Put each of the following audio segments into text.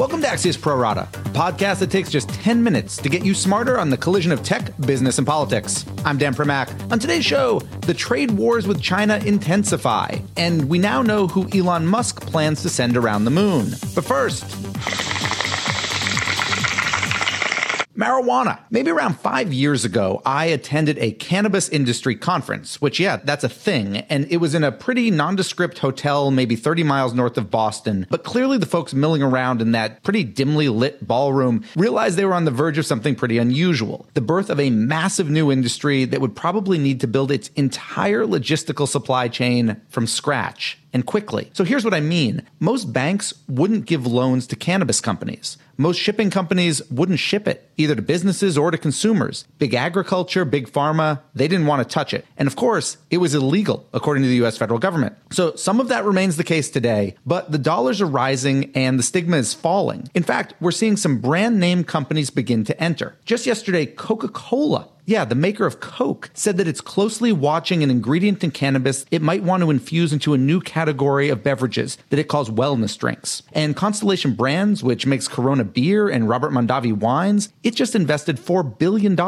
Welcome to Axios Pro Rata, a podcast that takes just 10 minutes to get you smarter on the collision of tech, business, and politics. I'm Dan Primack. On today's show, the trade wars with China intensify, and we now know who Elon Musk plans to send around the moon. But first, Marijuana. Maybe around five years ago, I attended a cannabis industry conference, which, yeah, that's a thing. And it was in a pretty nondescript hotel, maybe 30 miles north of Boston. But clearly, the folks milling around in that pretty dimly lit ballroom realized they were on the verge of something pretty unusual the birth of a massive new industry that would probably need to build its entire logistical supply chain from scratch and quickly. So here's what I mean most banks wouldn't give loans to cannabis companies. Most shipping companies wouldn't ship it, either to businesses or to consumers. Big agriculture, big pharma, they didn't want to touch it. And of course, it was illegal, according to the US federal government. So some of that remains the case today, but the dollars are rising and the stigma is falling. In fact, we're seeing some brand name companies begin to enter. Just yesterday, Coca Cola yeah, the maker of Coke said that it's closely watching an ingredient in cannabis it might want to infuse into a new category of beverages that it calls wellness drinks. And Constellation Brands, which makes Corona beer and Robert Mondavi wines, it just invested $4 billion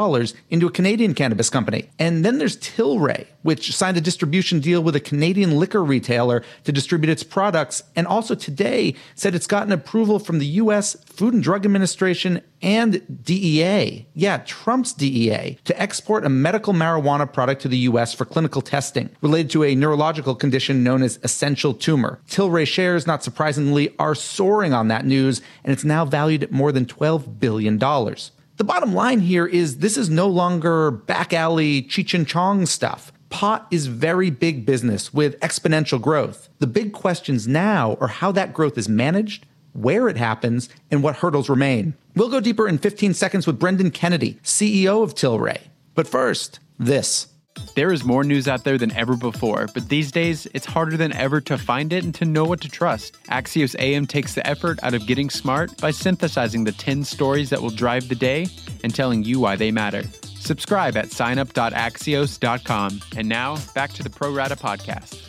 into a Canadian cannabis company. And then there's Tilray, which signed a distribution deal with a Canadian liquor retailer to distribute its products, and also today said it's gotten approval from the U.S. Food and Drug Administration and DEA, yeah, Trump's DEA, to export a medical marijuana product to the US for clinical testing related to a neurological condition known as essential tremor. Tilray shares, not surprisingly, are soaring on that news, and it's now valued at more than $12 billion. The bottom line here is this is no longer back alley Cheech and Chong stuff. Pot is very big business with exponential growth. The big questions now are how that growth is managed where it happens, and what hurdles remain. We'll go deeper in 15 seconds with Brendan Kennedy, CEO of Tilray. But first, this. There is more news out there than ever before, but these days it's harder than ever to find it and to know what to trust. Axios AM takes the effort out of getting smart by synthesizing the 10 stories that will drive the day and telling you why they matter. Subscribe at signup.axios.com. And now, back to the Pro Rata podcast.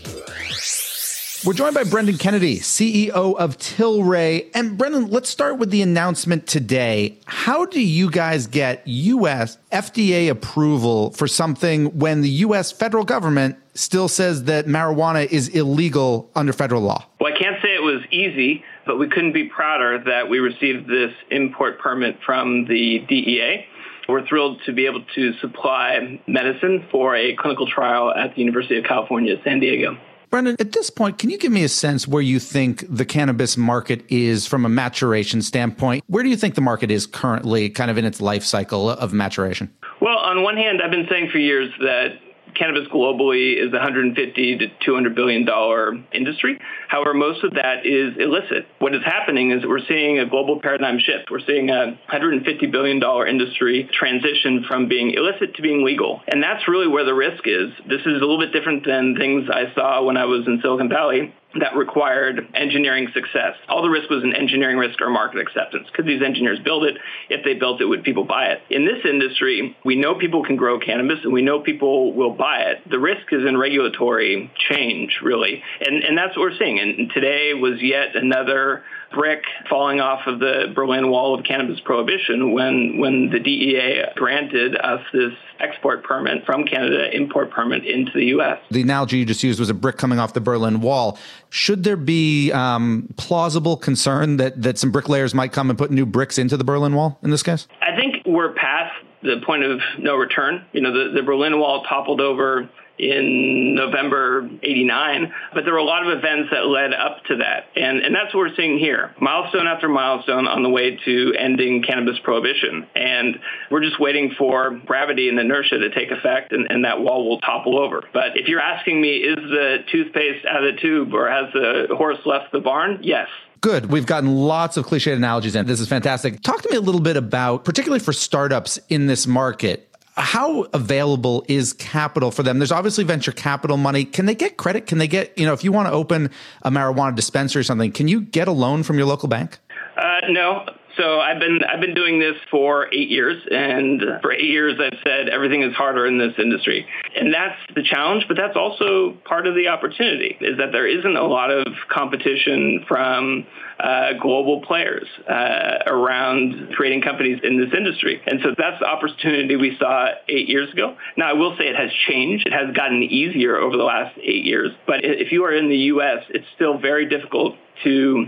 We're joined by Brendan Kennedy, CEO of Tilray. And Brendan, let's start with the announcement today. How do you guys get US FDA approval for something when the US federal government still says that marijuana is illegal under federal law? Well, I can't say it was easy, but we couldn't be prouder that we received this import permit from the DEA. We're thrilled to be able to supply medicine for a clinical trial at the University of California, San Diego. Brendan, at this point, can you give me a sense where you think the cannabis market is from a maturation standpoint? Where do you think the market is currently, kind of in its life cycle of maturation? Well, on one hand, I've been saying for years that cannabis globally is a 150 to 200 billion dollar industry. However, most of that is illicit. What is happening is we're seeing a global paradigm shift. We're seeing a 150 billion dollar industry transition from being illicit to being legal. And that's really where the risk is. This is a little bit different than things I saw when I was in Silicon Valley that required engineering success. All the risk was an engineering risk or market acceptance. Could these engineers build it? If they built it, would people buy it? In this industry, we know people can grow cannabis and we know people will buy it. The risk is in regulatory change, really. And, and that's what we're seeing. And today was yet another brick falling off of the Berlin Wall of cannabis prohibition when, when the DEA granted us this export permit from Canada, import permit into the U.S. The analogy you just used was a brick coming off the Berlin Wall. Should there be um, plausible concern that, that some bricklayers might come and put new bricks into the Berlin Wall in this case? I think we're past the point of no return. You know, the, the Berlin Wall toppled over in November 89, but there were a lot of events that led up to that. And, and that's what we're seeing here. Milestone after milestone on the way to ending cannabis prohibition. And we're just waiting for gravity and inertia to take effect and, and that wall will topple over. But if you're asking me, is the toothpaste out of the tube or has the horse left the barn? Yes. Good. We've gotten lots of cliched analogies in. This is fantastic. Talk to me a little bit about, particularly for startups in this market, how available is capital for them? There's obviously venture capital money. Can they get credit? Can they get, you know, if you want to open a marijuana dispensary or something, can you get a loan from your local bank? Uh, no. So I've been I've been doing this for eight years, and for eight years I've said everything is harder in this industry, and that's the challenge. But that's also part of the opportunity is that there isn't a lot of competition from uh, global players uh, around creating companies in this industry, and so that's the opportunity we saw eight years ago. Now I will say it has changed; it has gotten easier over the last eight years. But if you are in the U.S., it's still very difficult to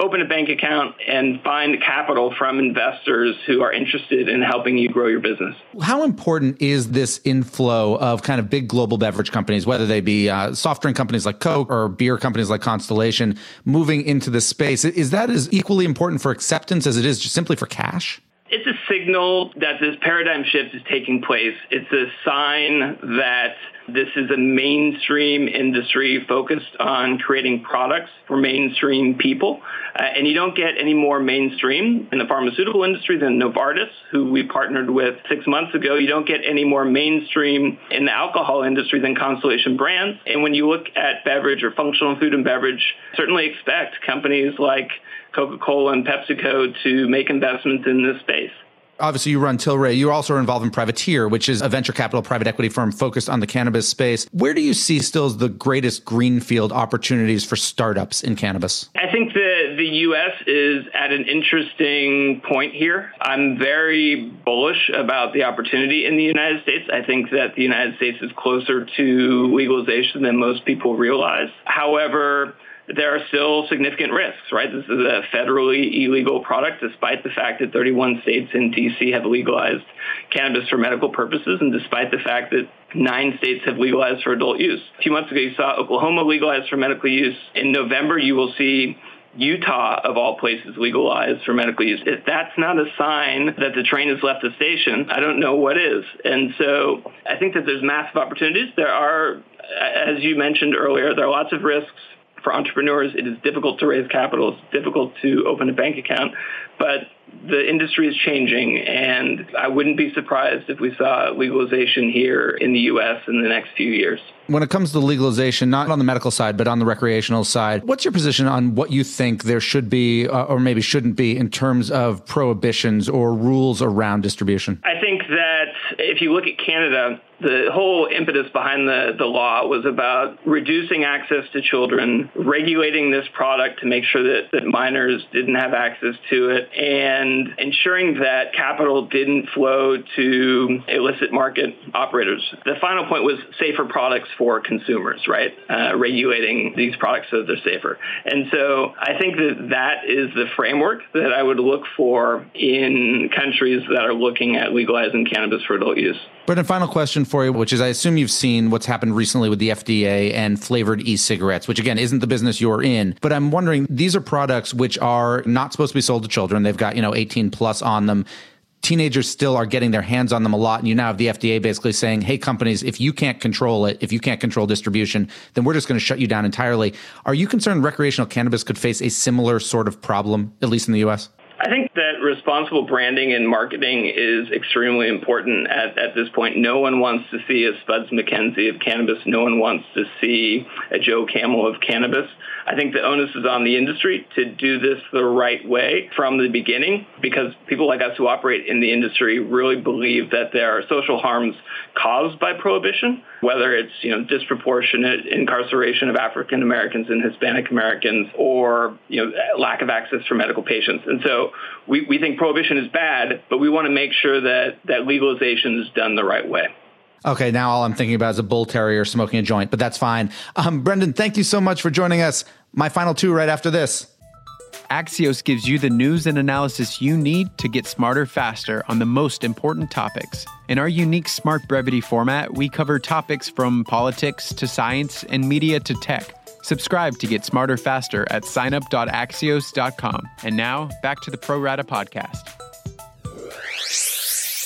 open a bank account and find capital from investors who are interested in helping you grow your business. How important is this inflow of kind of big global beverage companies, whether they be uh, soft drink companies like Coke or beer companies like Constellation, moving into this space? Is that as equally important for acceptance as it is just simply for cash? Signal that this paradigm shift is taking place. It's a sign that this is a mainstream industry focused on creating products for mainstream people. Uh, and you don't get any more mainstream in the pharmaceutical industry than Novartis, who we partnered with six months ago. You don't get any more mainstream in the alcohol industry than Constellation Brands. And when you look at beverage or functional food and beverage, certainly expect companies like Coca-Cola and PepsiCo to make investments in this space. Obviously, you run Tilray. You're also involved in Privateer, which is a venture capital private equity firm focused on the cannabis space. Where do you see still the greatest greenfield opportunities for startups in cannabis? I think the, the U.S. is at an interesting point here. I'm very bullish about the opportunity in the United States. I think that the United States is closer to legalization than most people realize. However, there are still significant risks, right? This is a federally illegal product, despite the fact that 31 states in D.C. have legalized cannabis for medical purposes, and despite the fact that nine states have legalized for adult use. A few months ago, you saw Oklahoma legalized for medical use. In November, you will see Utah, of all places, legalized for medical use. If that's not a sign that the train has left the station, I don't know what is. And so I think that there's massive opportunities. There are, as you mentioned earlier, there are lots of risks for entrepreneurs, it is difficult to raise capital. It's difficult to open a bank account. But the industry is changing, and I wouldn't be surprised if we saw legalization here in the U.S. in the next few years. When it comes to legalization, not on the medical side, but on the recreational side, what's your position on what you think there should be uh, or maybe shouldn't be in terms of prohibitions or rules around distribution? I think that if you look at Canada, the whole impetus behind the, the law was about reducing access to children, regulating this product to make sure that, that minors didn't have access to it, and ensuring that capital didn't flow to illicit market operators. The final point was safer products for consumers, right? Uh, regulating these products so they're safer. And so I think that that is the framework that I would look for in countries that are looking at legalizing cannabis for Brendan, final question for you, which is I assume you've seen what's happened recently with the FDA and flavored e cigarettes, which again isn't the business you're in. But I'm wondering, these are products which are not supposed to be sold to children. They've got, you know, 18 plus on them teenagers still are getting their hands on them a lot. And you now have the FDA basically saying, hey, companies, if you can't control it, if you can't control distribution, then we're just going to shut you down entirely. Are you concerned recreational cannabis could face a similar sort of problem, at least in the US? I think that responsible branding and marketing is extremely important at, at this point. No one wants to see a Spuds MacKenzie of cannabis. No one wants to see a Joe Camel of cannabis. I think the onus is on the industry to do this the right way from the beginning because people like us who operate in the industry really believe that there are social harms caused by prohibition, whether it's, you know, disproportionate incarceration of African Americans and Hispanic Americans or, you know, lack of access for medical patients. And so we, we think prohibition is bad, but we want to make sure that, that legalization is done the right way. Okay, now all I'm thinking about is a bull terrier smoking a joint, but that's fine. Um, Brendan, thank you so much for joining us. My final two right after this. Axios gives you the news and analysis you need to get smarter faster on the most important topics. In our unique Smart Brevity format, we cover topics from politics to science and media to tech. Subscribe to get smarter faster at signup.axios.com. And now, back to the Pro Rata podcast.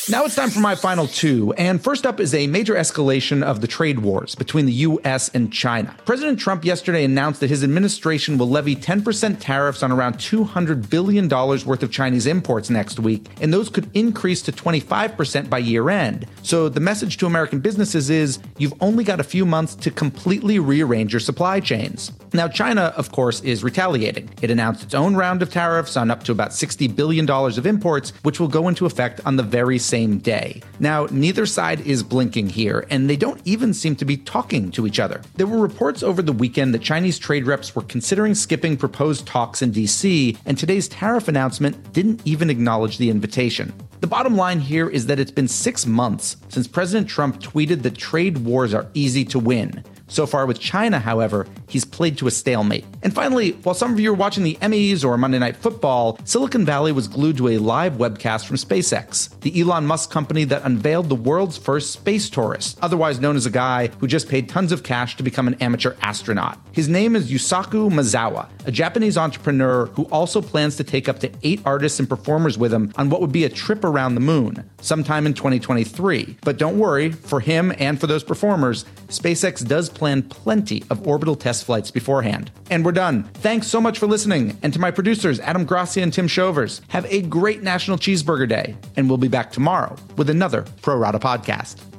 Now it's time for my final two. And first up is a major escalation of the trade wars between the US and China. President Trump yesterday announced that his administration will levy 10% tariffs on around $200 billion worth of Chinese imports next week, and those could increase to 25% by year end. So the message to American businesses is you've only got a few months to completely rearrange your supply chains. Now, China, of course, is retaliating. It announced its own round of tariffs on up to about $60 billion of imports, which will go into effect on the very same same day. Now, neither side is blinking here, and they don't even seem to be talking to each other. There were reports over the weekend that Chinese trade reps were considering skipping proposed talks in DC, and today's tariff announcement didn't even acknowledge the invitation. The bottom line here is that it's been six months since President Trump tweeted that trade wars are easy to win. So far with China, however, he's played to a stalemate. And finally, while some of you are watching the Emmys or Monday Night Football, Silicon Valley was glued to a live webcast from SpaceX, the Elon Musk company that unveiled the world's first space tourist, otherwise known as a guy who just paid tons of cash to become an amateur astronaut. His name is Yusaku Maezawa, a Japanese entrepreneur who also plans to take up to eight artists and performers with him on what would be a trip around the moon sometime in 2023. But don't worry, for him and for those performers, SpaceX does plan plenty of orbital test flights beforehand. And we're done. Thanks so much for listening. And to my producers, Adam Grassi and Tim Shovers, have a great National Cheeseburger Day. And we'll be back tomorrow with another Pro Rata podcast.